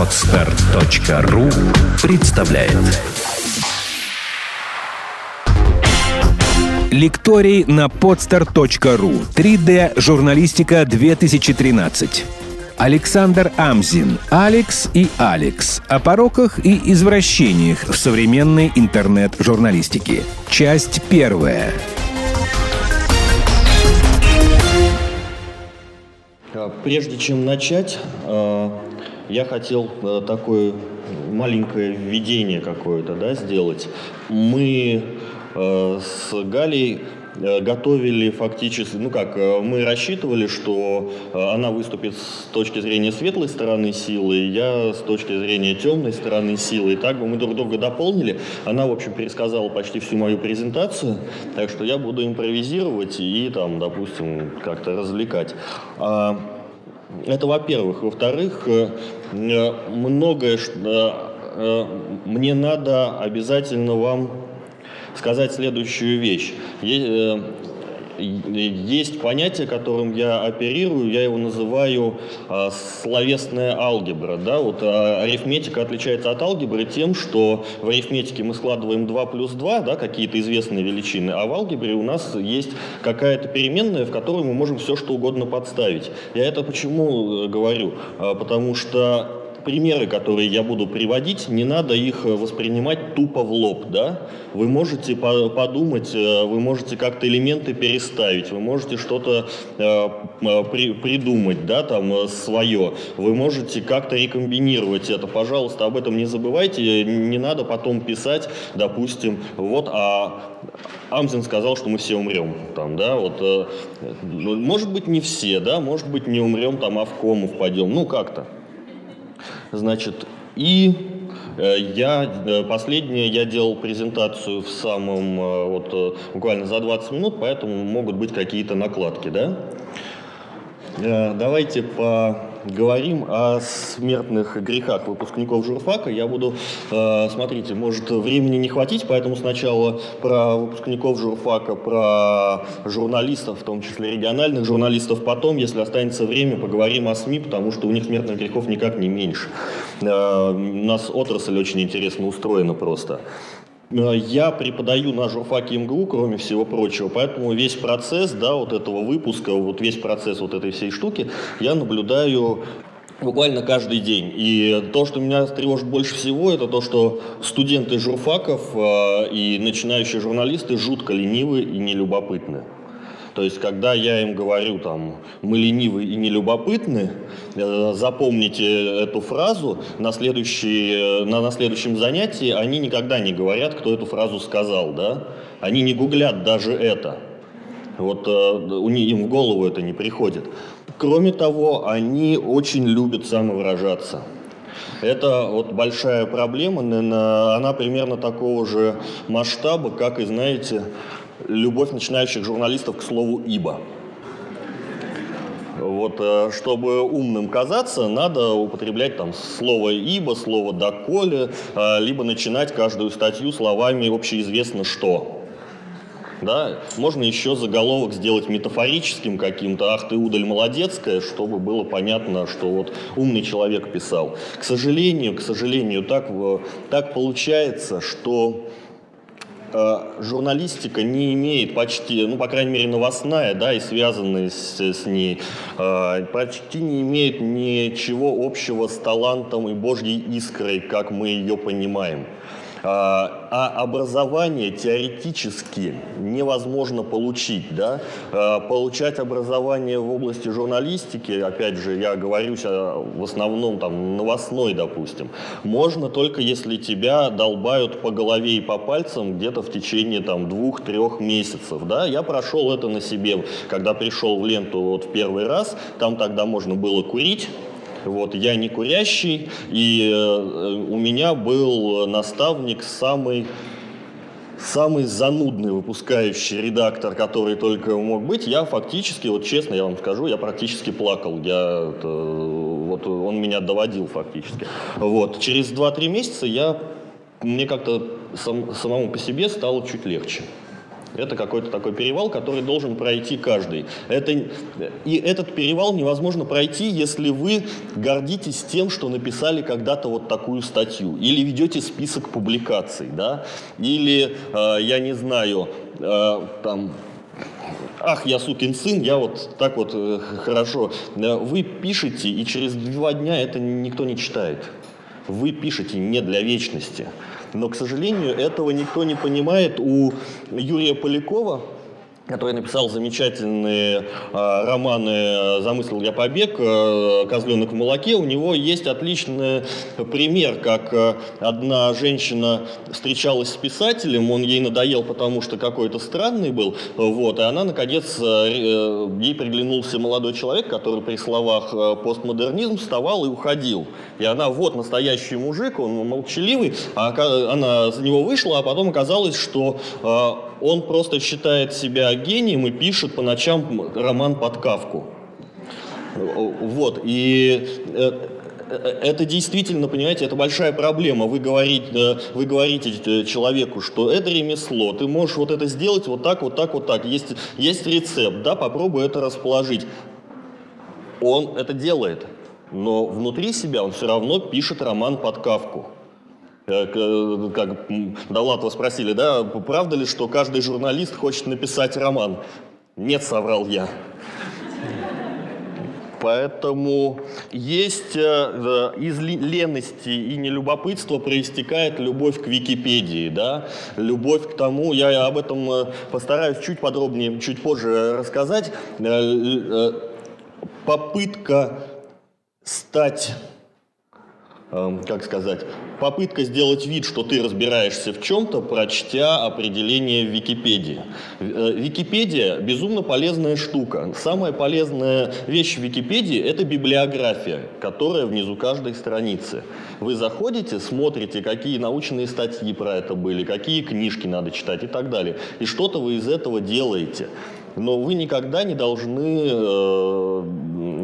Отстар.ру представляет Лекторий на podstar.ru 3D журналистика 2013 Александр Амзин, Алекс и Алекс о пороках и извращениях в современной интернет-журналистике. Часть первая. Прежде чем начать, а, я хотел а, такое маленькое введение какое-то да, сделать. Мы с Галей Э, готовили фактически, ну как, э, мы рассчитывали, что э, она выступит с точки зрения светлой стороны силы, я с точки зрения темной стороны силы. И так бы мы друг друга дополнили. Она, в общем, пересказала почти всю мою презентацию, так что я буду импровизировать и там, допустим, как-то развлекать. Это во-первых. Во-вторых, многое, мне надо обязательно вам сказать следующую вещь. Э, есть понятие, которым я оперирую, я его называю э, словесная алгебра. Да? Вот, э, арифметика отличается от алгебры тем, что в арифметике мы складываем 2 плюс 2, да, какие-то известные величины, а в алгебре у нас есть какая-то переменная, в которую мы можем все что угодно подставить. Я это почему говорю? Потому что примеры, которые я буду приводить, не надо их э, воспринимать тупо в лоб, да? Вы можете подумать, э, вы можете как-то элементы переставить, вы можете что-то э, при, придумать, да, там свое. Вы можете как-то рекомбинировать это. Пожалуйста, об этом не забывайте. Не надо потом писать, допустим, вот, а Амзин сказал, что мы все умрем, там, да, вот, ну, может быть, не все, да, может быть, не умрем, там, а в кому впадем, ну, как-то. Значит, и э, я, э, последнее, я делал презентацию в самом, э, вот, буквально за 20 минут, поэтому могут быть какие-то накладки, да? Давайте по говорим о смертных грехах выпускников журфака. Я буду, э, смотрите, может времени не хватить, поэтому сначала про выпускников журфака, про журналистов, в том числе региональных журналистов, потом, если останется время, поговорим о СМИ, потому что у них смертных грехов никак не меньше. Э, у нас отрасль очень интересно устроена просто. Э, я преподаю на журфаке МГУ, кроме всего прочего, поэтому весь процесс, да, вот этого выпуска, вот весь процесс вот этой всей штуки я наблюдаю буквально каждый день. И то, что меня тревожит больше всего, это то, что студенты журфаков э, и начинающие журналисты жутко ленивы и нелюбопытны. То есть, когда я им говорю, там, мы ленивы и нелюбопытны, э, запомните эту фразу, на, следующий, на, на следующем занятии они никогда не говорят, кто эту фразу сказал, да? Они не гуглят даже это. Вот э, у них, им в голову это не приходит. Кроме того, они очень любят самовыражаться. Это вот большая проблема, она примерно такого же масштаба, как и, знаете, любовь начинающих журналистов к слову «ибо». Вот, э, чтобы умным казаться, надо употреблять там слово «ибо», слово «доколе», э, либо начинать каждую статью словами «общеизвестно что». Да? Можно еще заголовок сделать метафорическим каким-то «Ах ты, удаль молодецкая», чтобы было понятно, что вот умный человек писал. К сожалению, к сожалению, так, так получается, что журналистика не имеет почти, ну, по крайней мере, новостная, да, и связанная с, с ней, э, почти не имеет ничего общего с талантом и божьей искрой, как мы ее понимаем. А, а образование теоретически невозможно получить. Да? А, получать образование в области журналистики, опять же, я говорю в основном там новостной, допустим, можно только если тебя долбают по голове и по пальцам где-то в течение там двух-трех месяцев. Да? Я прошел это на себе, когда пришел в ленту вот в первый раз, там тогда можно было курить, вот, я не курящий, и э, у меня был наставник самый самый занудный выпускающий редактор, который только мог быть, я фактически, вот честно я вам скажу, я практически плакал. Я, это, вот он меня доводил фактически. Вот. Через 2-3 месяца я, мне как-то сам, самому по себе стало чуть легче. Это какой-то такой перевал, который должен пройти каждый. Это, и этот перевал невозможно пройти, если вы гордитесь тем, что написали когда-то вот такую статью, или ведете список публикаций, да, или, э, я не знаю, э, там, ах, я сукин сын, я вот так вот э, хорошо. Э, вы пишете, и через два дня это никто не читает. Вы пишете не для вечности. Но, к сожалению, этого никто не понимает. У Юрия Полякова, который написал замечательные э, романы «Замыслил я побег», э, «Козленок в молоке», у него есть отличный пример, как э, одна женщина встречалась с писателем, он ей надоел, потому что какой-то странный был, вот, и она, наконец, э ей приглянулся молодой человек, который при словах э, «постмодернизм» вставал и уходил. И она, вот, настоящий мужик, он молчаливый, а она за него вышла, а потом оказалось, что э, он просто считает себя гением и пишет по ночам роман под кавку. Вот, и э, э, это действительно, понимаете, это большая проблема. Вы говорите, вы говорите человеку, что это ремесло, ты можешь вот это сделать вот так, вот так, вот так. Есть, есть рецепт, да, попробуй это расположить. Он это делает, но внутри себя он все равно пишет роман под кавку. Э, как Давлатова спросили, да, правда ли, что каждый журналист хочет написать роман? Нет, соврал я. Поэтому есть э, э, из лености и нелюбопытства проистекает любовь к Википедии, да, любовь к тому, я об этом постараюсь чуть подробнее, чуть позже рассказать, попытка стать как сказать, попытка сделать вид, что ты разбираешься в чем-то, прочтя определение в Википедии. Э, Википедия – безумно полезная штука. Самая полезная вещь в Википедии – это библиография, которая внизу каждой страницы. Вы заходите, смотрите, какие научные статьи про это были, какие книжки надо читать и так далее. И что-то вы из этого делаете. Но вы никогда не должны, э,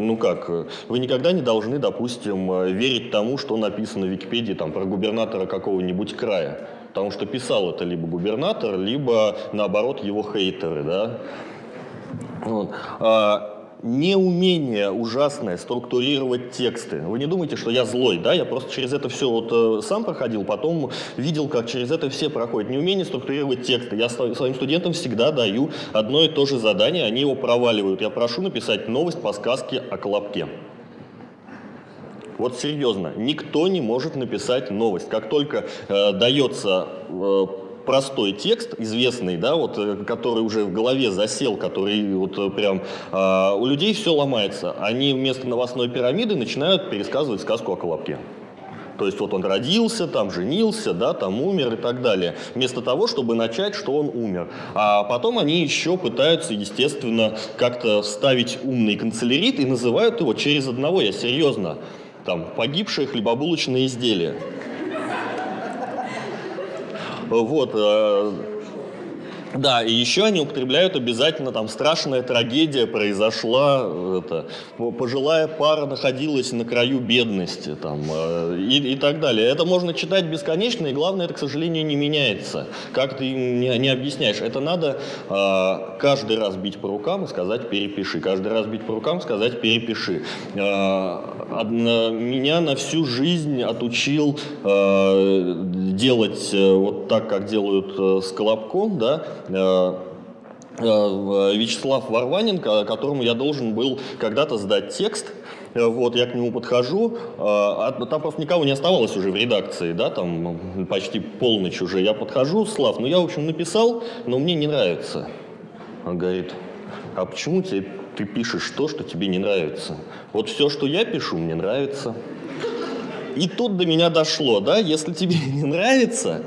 ну как, вы никогда не должны, допустим, верить тому, что написано в Википедии там, про губернатора какого-нибудь края. Потому что писал это либо губернатор, либо, наоборот, его хейтеры. Да? Вот. Неумение ужасное структурировать тексты. Вы не думайте, что я злой, да? Я просто через это все вот э, сам проходил, потом видел, как через это все проходят. Неумение структурировать тексты. Я своим студентам всегда даю одно и то же задание, они его проваливают. Я прошу написать новость по сказке о Колобке. Вот серьезно, никто не может написать новость. Как только э, дается э, простой текст, известный, да, вот, э, который уже в голове засел, который вот э, прям... Э, у людей все ломается. Они вместо новостной пирамиды начинают пересказывать сказку о Колобке. То есть вот он родился, там женился, да, там умер и так далее. Вместо того, чтобы начать, что он умер. А потом они еще пытаются, естественно, как-то вставить умный канцелярит и называют его через одного, я серьезно, там, погибшие хлебобулочные изделия. Вот. Э, да, и еще они употребляют обязательно, там, страшная трагедия произошла, это, пожилая пара находилась на краю бедности, там, э, и, и так далее. Это можно читать бесконечно, и главное, это, к сожалению, не меняется. Как ты не, не объясняешь? Это надо э, каждый раз бить по рукам и сказать «перепиши», каждый раз бить по рукам и сказать «перепиши». Э, одна, меня на всю жизнь отучил э, делать э, вот так, как делают э, с Колобком, да, Э, Вячеслав Варваненко, которому я должен был когда-то сдать текст, вот, я к нему подхожу, а там просто никого не оставалось уже в редакции, да, там почти полночь уже. Я подхожу, Слав, ну я, в общем, написал, но мне не нравится. Он говорит, а почему тебе, ты пишешь то, что тебе не нравится? Вот все, что я пишу, мне нравится. И тут до меня дошло, да, если тебе не нравится,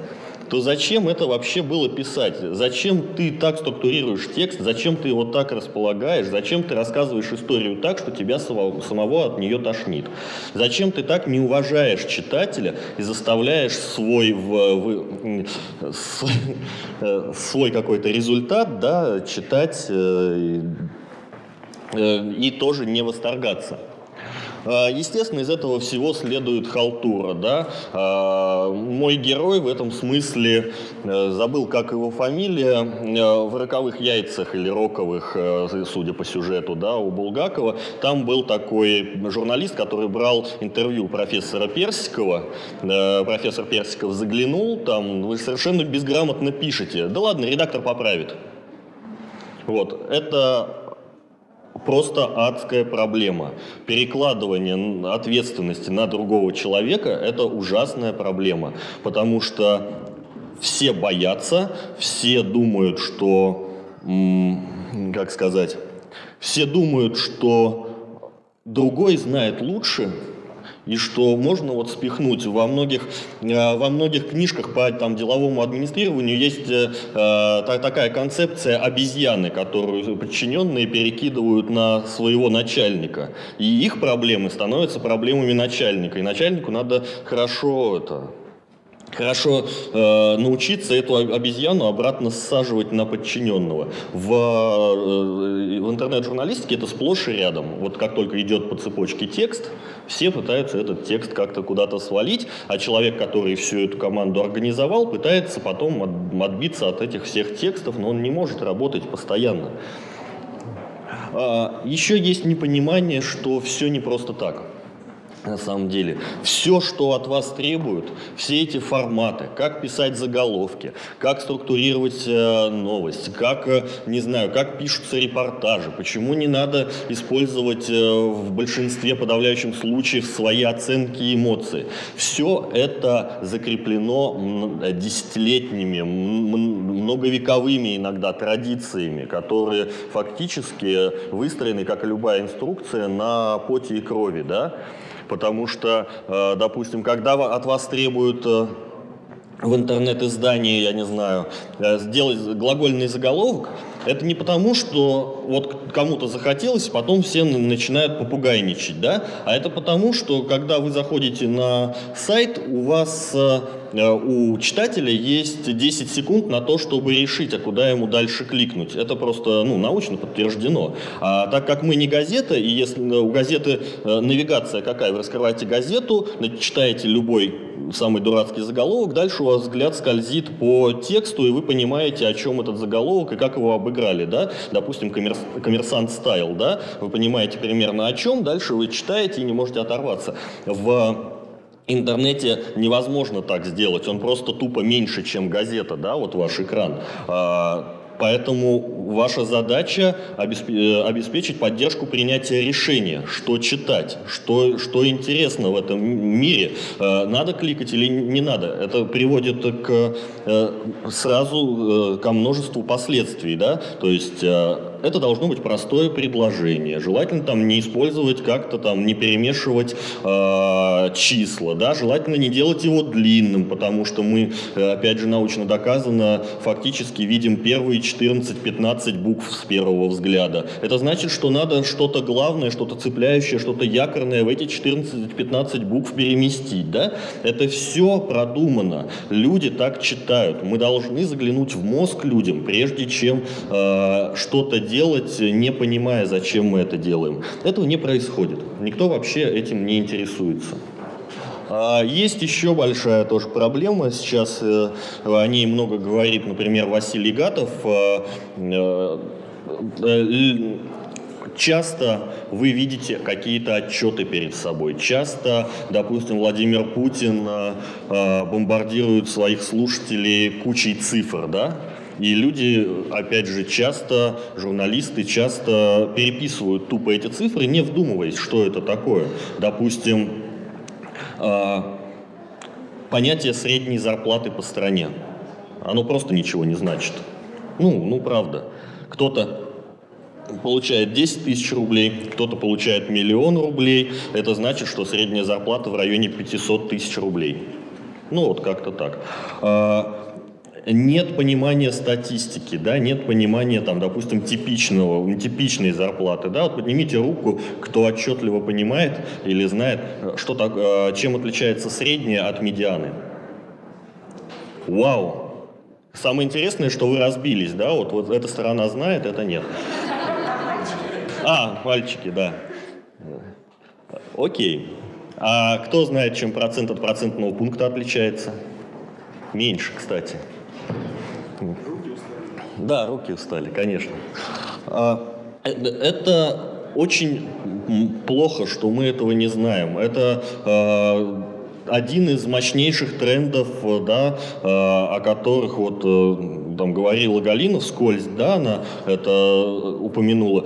то зачем это вообще было писать? Зачем ты так структурируешь текст? Зачем ты его так располагаешь? Зачем ты рассказываешь историю так, что тебя самого, от нее тошнит? Зачем ты так не уважаешь читателя и заставляешь свой, в, в, свой, э, свой какой-то результат да, читать э, э, и тоже не восторгаться? А, естественно, из этого всего следует халтура, да. А, мой герой в этом смысле, э, забыл, как его фамилия, э, в «Роковых яйцах» или «Роковых», э, судя по сюжету, да, у Булгакова, там был такой журналист, который брал интервью профессора Персикова. Профессор Персиков заглянул, там, вы совершенно безграмотно пишете. Да ладно, редактор поправит. Вот, это просто адская проблема. Перекладывание ответственности на другого человека – это ужасная проблема, потому что все боятся, все думают, что, как сказать, все думают, что другой знает лучше, и что можно вот спихнуть. Во многих, э, во многих книжках по там, деловому администрированию есть э, э такая концепция обезьяны, которую подчиненные перекидывают на своего начальника. И их проблемы становятся проблемами начальника. И начальнику надо хорошо это, хорошо э, научиться эту обезьяну обратно саживать на подчиненного. В, э, в интернет-журналистике это сплошь и рядом. Вот как только идет по цепочке текст, все пытаются этот текст как-то куда-то свалить, а человек, который всю эту команду организовал, пытается потом от, отбиться от этих всех текстов, но он не может работать постоянно. А, еще есть непонимание, что все не просто так на самом деле. Все, что от вас требуют, все эти форматы, как писать заголовки, как структурировать э, новость, как, э, не знаю, как пишутся репортажи, почему не надо использовать э, в большинстве подавляющих случаев свои оценки и эмоции. Все это закреплено десятилетними, многовековыми иногда традициями, которые фактически выстроены, как и любая инструкция, на поте и крови, да? Потому что, э, допустим, когда от вас требуют э, в интернет-издании, я не знаю, э, сделать глагольный заголовок, это не потому, что вот кому-то захотелось, потом все начинают попугайничать, да, а это потому, что когда вы заходите на сайт, у вас у читателя есть 10 секунд на то, чтобы решить, а куда ему дальше кликнуть. Это просто ну, научно подтверждено. А так как мы не газета, и если у газеты э, навигация какая, вы раскрываете газету, читаете любой самый дурацкий заголовок, дальше у вас взгляд скользит по тексту, и вы понимаете, о чем этот заголовок и как его обыграли, да, допустим, коммерс... коммерсант стайл, да, вы понимаете примерно о чем, дальше вы читаете и не можете оторваться. В интернете невозможно так сделать, он просто тупо меньше, чем газета, да, вот ваш экран. А, Поэтому ваша задача э, обеспечить поддержку принятия решения, что читать, что, что интересно в этом мире. Э, надо кликать или не надо. Это приводит к, э, сразу ко множеству последствий. Да? То есть это должно быть простое предложение. Желательно там не использовать как-то там, не перемешивать э, числа. Да? Желательно не делать его длинным, потому что мы, опять же, научно доказано, фактически видим первые 14-15 букв с первого взгляда. Это значит, что надо что-то главное, что-то цепляющее, что-то якорное в эти 14-15 букв переместить. Да? Это все продумано. Люди так читают. Мы должны заглянуть в мозг людям, прежде чем э, что-то делать, не понимая, зачем мы это делаем. Этого не происходит. Никто вообще этим не интересуется. А, есть еще большая тоже проблема. Сейчас э, о ней много говорит, например, Василий Гатов. А, э, часто вы видите какие-то отчеты перед собой. Часто, допустим, Владимир Путин бомбардирует своих слушателей кучей цифр, да? И люди, опять же, часто, журналисты часто переписывают тупо эти цифры, не вдумываясь, что это такое. Допустим, а, понятие средней зарплаты по стране. Оно просто ничего не значит. Ну, ну правда. Кто-то получает 10 тысяч рублей, кто-то получает миллион рублей. Это значит, что средняя зарплата в районе 500 тысяч рублей. Ну вот как-то так. Нет понимания статистики, да, нет понимания, там, допустим, типичного, типичной зарплаты. Да? Вот поднимите руку, кто отчетливо понимает или знает, что так, э, чем отличается средняя от медианы. Вау! Самое интересное, что вы разбились, да, вот, вот эта сторона знает, это нет. А, мальчики, да. Окей. А кто знает, чем процент от процентного пункта отличается? Меньше, кстати. Да, руки устали, конечно. А, это очень плохо, что мы этого не знаем. Это а, один из мощнейших трендов, да, а, о которых вот э, там говорила Галина вскользь, да, она это упомянула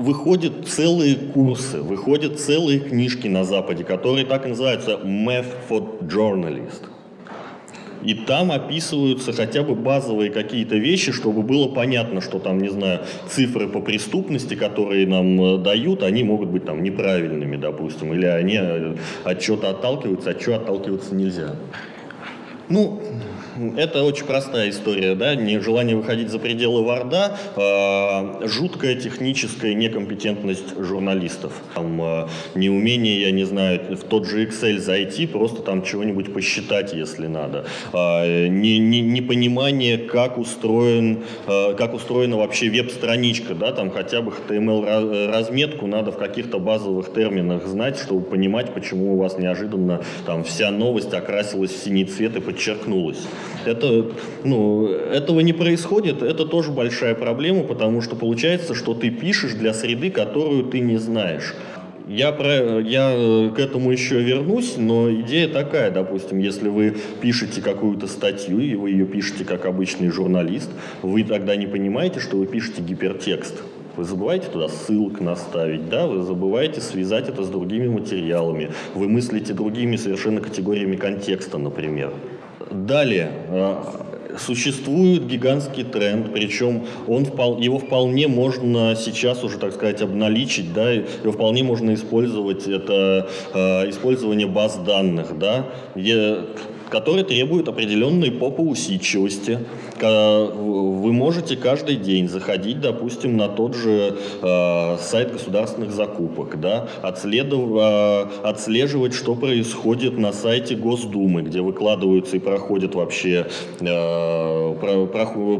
выходят целые курсы, выходят целые книжки на Западе, которые так и называются for Journalist. И там описываются хотя бы базовые какие-то вещи, чтобы было понятно, что там, не знаю, цифры по преступности, которые нам э, дают, они могут быть там неправильными, допустим, или они э, от чего-то отталкиваются, от чего отталкиваться нельзя. Ну, это очень простая история, да, нежелание выходить за пределы Варда, э, жуткая техническая некомпетентность журналистов, там, э, неумение, я не знаю, в тот же Excel зайти, просто там чего-нибудь посчитать, если надо, э, не, не, непонимание, как устроен, как устроена вообще веб-страничка, да, там хотя бы HTML-разметку надо в каких-то базовых терминах знать, чтобы понимать, почему у вас неожиданно там вся новость окрасилась в синий цвет и подчеркнулась. Это, ну, этого не происходит, это тоже большая проблема, потому что получается, что ты пишешь для среды, которую ты не знаешь. Я, про, я э, к этому еще вернусь, но идея такая, допустим, если вы пишете какую-то статью, и вы ее пишете как обычный журналист, вы тогда не понимаете, что вы пишете гипертекст. Вы забываете туда ссылок наставить, да, вы забываете связать это с другими материалами, вы мыслите другими совершенно категориями контекста, например. Далее, э, существует гигантский тренд, причем он, его вполне можно сейчас уже, так сказать, обналичить, да, его вполне можно использовать, это э, использование баз данных, да, который требует определенной попоусидчивости. Вы можете каждый день заходить, допустим, на тот же э, сайт государственных закупок, да, э, отслеживать, что происходит на сайте Госдумы, где выкладываются и проходят вообще, э,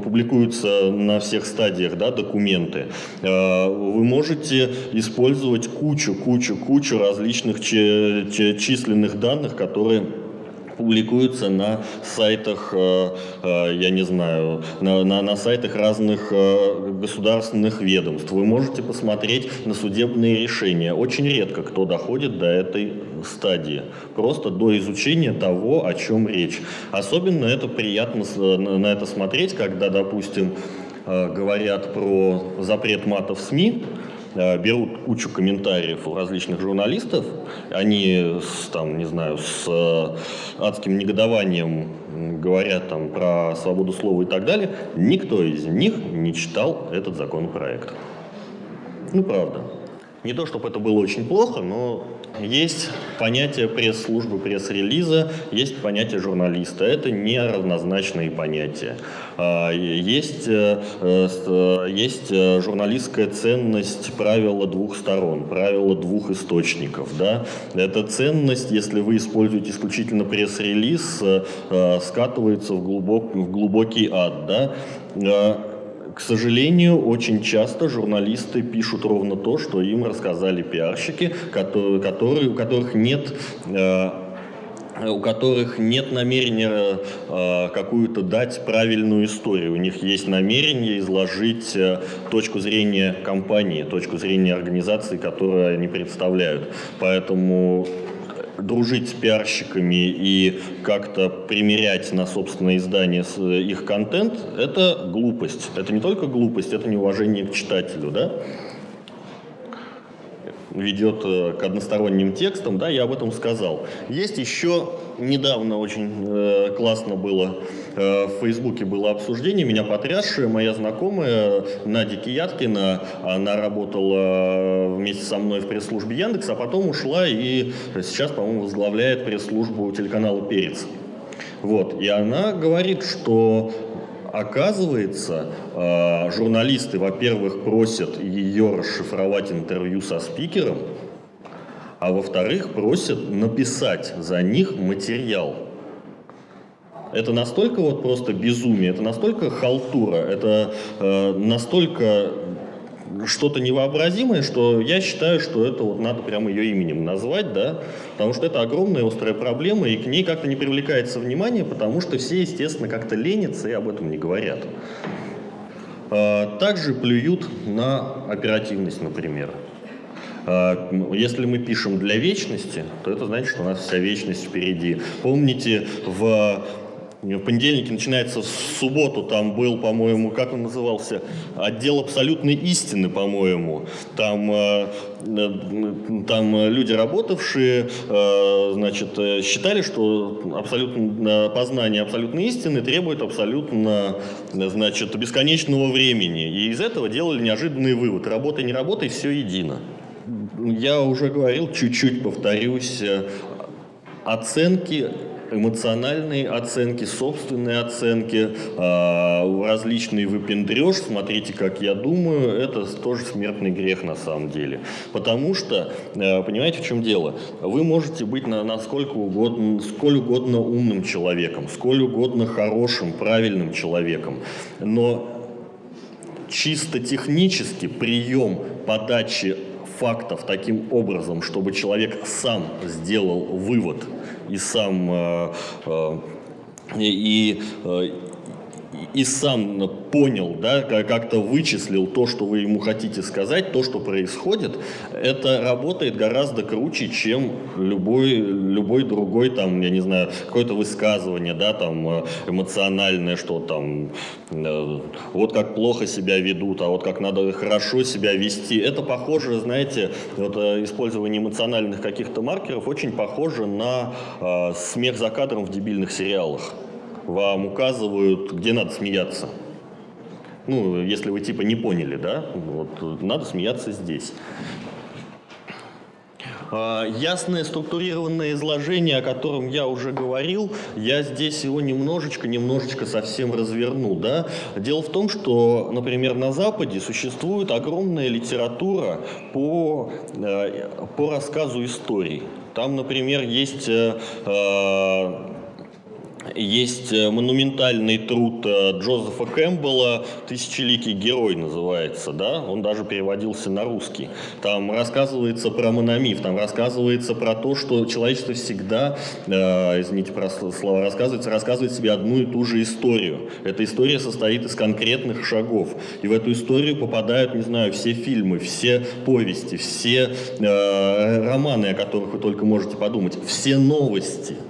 публикуются на всех стадиях да, документы. Вы можете использовать кучу, кучу, кучу различных численных данных, которые публикуются на сайтах, э, э, я не знаю, на, на, на сайтах разных э, государственных ведомств. Вы можете посмотреть на судебные решения. Очень редко кто доходит до этой стадии. Просто до изучения того, о чем речь. Особенно это приятно на это смотреть, когда, допустим, говорят про запрет мата в СМИ, берут кучу комментариев у различных журналистов, они с, там, не знаю, с э, адским негодованием говорят там про свободу слова и так далее, никто из них не читал этот законопроект. Ну, правда. Не то, чтобы это было очень плохо, но есть понятие пресс-службы, пресс-релиза, есть понятие журналиста. Это не равнозначные понятия. А, есть, э, э, есть э, журналистская ценность правила двух сторон, правила двух источников. Да? Эта ценность, если вы используете исключительно пресс-релиз, скатывается в, глубок, в глубокий ад. Да? К сожалению, очень часто журналисты пишут ровно то, что им рассказали пиарщики, которые, которые, у которых нет э, у которых нет намерения э, какую-то дать правильную историю. У них есть намерение изложить э, точку зрения компании, точку зрения организации, которую они представляют. Поэтому дружить с пиарщиками и как-то примерять на собственное издание их контент, это глупость. Это не только глупость, это неуважение к читателю, да? ведет э, к односторонним текстам, да, я об этом сказал. Есть еще недавно очень э, классно было э, в Фейсбуке было обсуждение, меня потрясшее, моя знакомая Надя Кияткина, она работала э, вместе со мной в пресс-службе Яндекса, а потом ушла и сейчас, по-моему, возглавляет пресс-службу телеканала «Перец». Вот. И она говорит, что Оказывается, э, журналисты, во-первых, просят ее расшифровать интервью со спикером, а во-вторых, просят написать за них материал. Это настолько вот просто безумие, это настолько халтура, это э, настолько что-то невообразимое, что я считаю, что это вот надо прямо ее именем назвать, да, потому что это огромная острая проблема, и к ней как-то не привлекается внимание, потому что все, естественно, как-то ленятся и об этом не говорят. А, также плюют на оперативность, например. А, если мы пишем для вечности, то это значит, что у нас вся вечность впереди. Помните, в в понедельнике начинается в субботу, там был, по-моему, как он назывался, отдел абсолютной истины, по-моему. Там, э, э, там люди, работавшие, э, значит, считали, что абсолютно, познание абсолютной истины требует абсолютно, значит, бесконечного времени. И из этого делали неожиданный вывод. Работай, не работай, все едино. Я уже говорил, чуть-чуть повторюсь, оценки эмоциональные оценки, собственные оценки, э, различный выпендреж, смотрите, как я думаю, это тоже смертный грех на самом деле. Потому что, э, понимаете, в чем дело? Вы можете быть на, насколько угодно, сколь угодно умным человеком, сколь угодно хорошим, правильным человеком, но чисто технически прием подачи фактов таким образом, чтобы человек сам сделал вывод и сам э, э, и, э, и сам понял, да, как-то вычислил то, что вы ему хотите сказать, то, что происходит, это работает гораздо круче, чем любой, любой другой, там, я не знаю, какое-то высказывание, да, там, э, эмоциональное, что там, э, вот как плохо себя ведут, а вот как надо хорошо себя вести. Это похоже, знаете, вот э, использование эмоциональных каких-то маркеров очень похоже на э, смех за кадром в дебильных сериалах вам указывают, где надо смеяться. Ну, если вы типа не поняли, да, вот надо смеяться здесь. А, ясное структурированное изложение, о котором я уже говорил, я здесь его немножечко, немножечко совсем разверну. Да? Дело в том, что, например, на Западе существует огромная литература по, э, по рассказу историй. Там, например, есть э, э, есть э, монументальный труд э, Джозефа Кэмпбелла «Тысячеликий герой» называется, да, он даже переводился на русский. Там рассказывается про мономиф, там рассказывается про то, что человечество всегда, э, извините про слова, рассказывается, рассказывает себе одну и ту же историю. Эта история состоит из конкретных шагов. И в эту историю попадают, не знаю, все фильмы, все повести, все э, романы, о которых вы только можете подумать, все новости –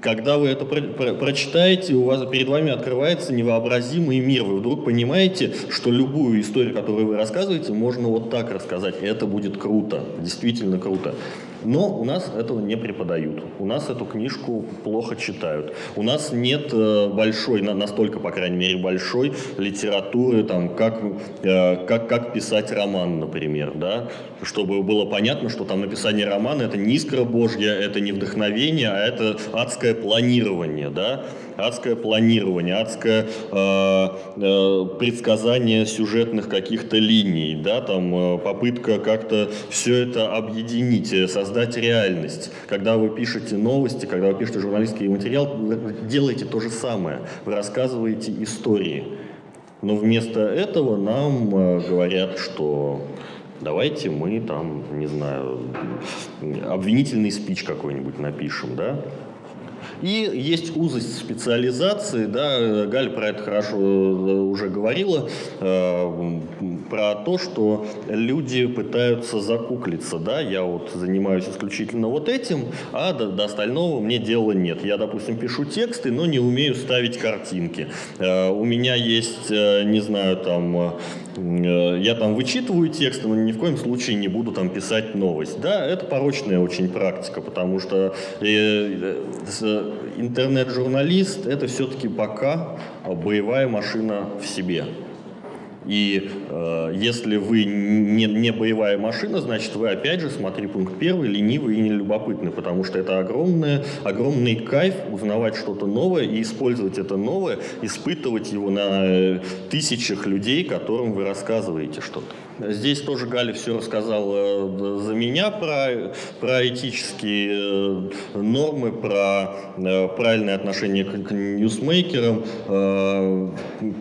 когда вы это про про прочитаете, у вас перед вами открывается невообразимый мир. Вы вдруг понимаете, что любую историю, которую вы рассказываете, можно вот так рассказать. И это будет круто, действительно круто. Но у нас этого не преподают. У нас эту книжку плохо читают. У нас нет э, большой, настолько, по крайней мере, большой литературы, там, как, э, как, как писать роман, например, да? чтобы было понятно, что там написание романа – это не искра Божья, это не вдохновение, а это адское планирование. Да? адское планирование, адское э, э, предсказание сюжетных каких-то линий, да, там э, попытка как-то все это объединить, э, создать реальность. Когда вы пишете новости, когда вы пишете журналистский материал, делаете то же самое. Вы рассказываете истории. Но вместо этого нам э, говорят, что давайте мы там, не знаю, обвинительный спич какой-нибудь напишем, да? И есть узость специализации, да, Галь про это хорошо э, уже говорила, э, про то, что люди пытаются закуклиться, да, я вот занимаюсь исключительно вот этим, а до, до остального мне дела нет. Я, допустим, пишу тексты, но не умею ставить картинки. Э, у меня есть, не знаю, там, я там вычитываю тексты, но ни в коем случае не буду там писать новость. Да, это порочная очень практика, потому что интернет-журналист – это все-таки пока боевая машина в себе. И э, если вы не, не боевая машина, значит вы опять же, смотри пункт первый, ленивый и нелюбопытный, потому что это огромное, огромный кайф узнавать что-то новое и использовать это новое, испытывать его на э, тысячах людей, которым вы рассказываете что-то. Здесь тоже Галя все рассказала э, за меня про, про этические э, нормы, про правильное отношение к ньюсмейкерам,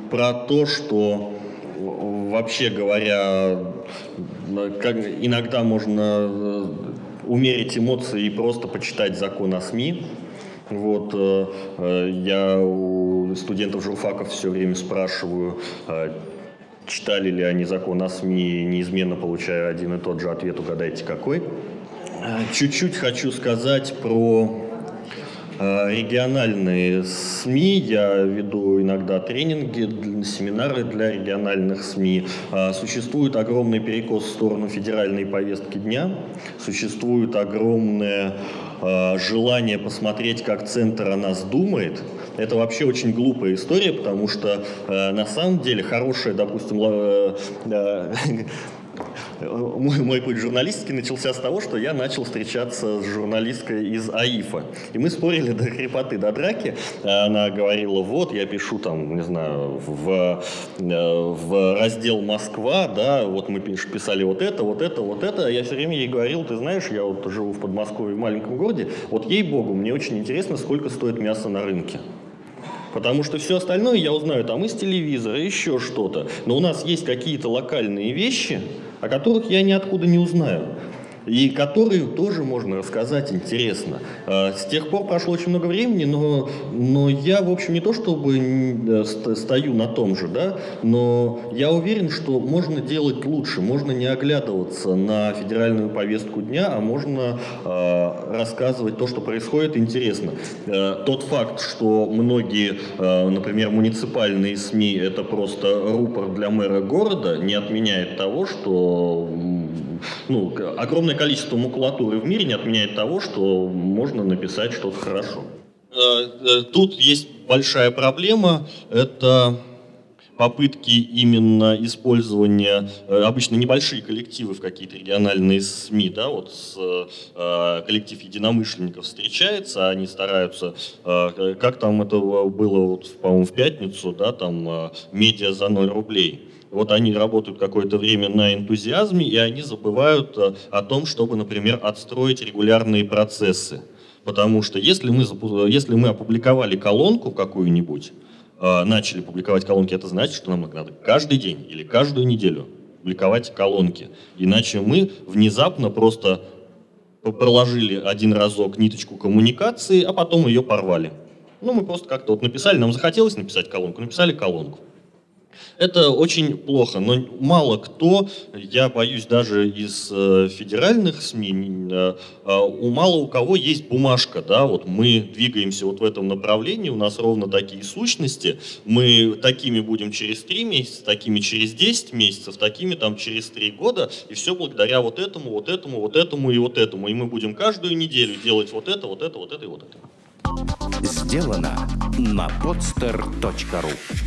про то, что вообще говоря, как, иногда можно умерить эмоции и просто почитать закон о СМИ. Вот, я у студентов журфаков все время спрашиваю, читали ли они закон о СМИ, неизменно получая один и тот же ответ, угадайте какой. Чуть-чуть хочу сказать про Э, региональные СМИ, я веду иногда тренинги, семинары для региональных СМИ. Э, существует огромный перекос в сторону федеральной повестки дня, существует огромное желание посмотреть, как Центр о нас думает. Это вообще очень глупая история, потому что на самом деле хорошая, допустим, мой, мой путь журналистики начался с того, что я начал встречаться с журналисткой из АИФа. И мы спорили до хрипоты, до драки. Она говорила, вот, я пишу там, не знаю, в, в раздел «Москва», да, вот мы писали вот это, вот это, вот это. Я все время ей говорил, ты знаешь, я вот живу в Подмосковье, в маленьком городе, вот ей-богу, мне очень интересно, сколько стоит мясо на рынке. Потому что все остальное я узнаю там из телевизора, еще что-то. Но у нас есть какие-то локальные вещи, о которых я ниоткуда не узнаю и которые тоже можно рассказать интересно. А, с тех пор прошло очень много времени, но, но я, в общем, не то чтобы э, стою на том же, да, но я уверен, что можно делать лучше, можно не оглядываться на федеральную повестку дня, а можно э, рассказывать то, что происходит, интересно. Э, тот факт, что многие, э, например, муниципальные СМИ это просто рупор для мэра города, не отменяет того, что ну, огромное количество макулатуры в мире не отменяет того, что можно написать что-то хорошо. Э, э, тут есть большая проблема, это попытки именно использования, э, обычно небольшие коллективы в какие-то региональные СМИ, да, вот с, э, коллектив единомышленников встречается, они стараются, э, как там это было, вот, по-моему, в пятницу, да, там э, медиа за 0 рублей. Вот они работают какое-то время на энтузиазме, и они забывают э, о том, чтобы, например, отстроить регулярные процессы. Потому что если мы, если мы опубликовали колонку какую-нибудь, э, начали публиковать колонки, это значит, что нам надо каждый день или каждую неделю публиковать колонки. Иначе мы внезапно просто проложили один разок ниточку коммуникации, а потом ее порвали. Ну, мы просто как-то вот написали, нам захотелось написать колонку, написали колонку. Это очень плохо, но мало кто, я боюсь даже из э, федеральных СМИ, э, э, у мало у кого есть бумажка, да, вот мы двигаемся вот в этом направлении, у нас ровно такие сущности, мы такими будем через 3 месяца, такими через 10 месяцев, такими там через 3 года, и все благодаря вот этому, вот этому, вот этому и вот этому, и мы будем каждую неделю делать вот это, вот это, вот это и вот это. Сделано на podster.ru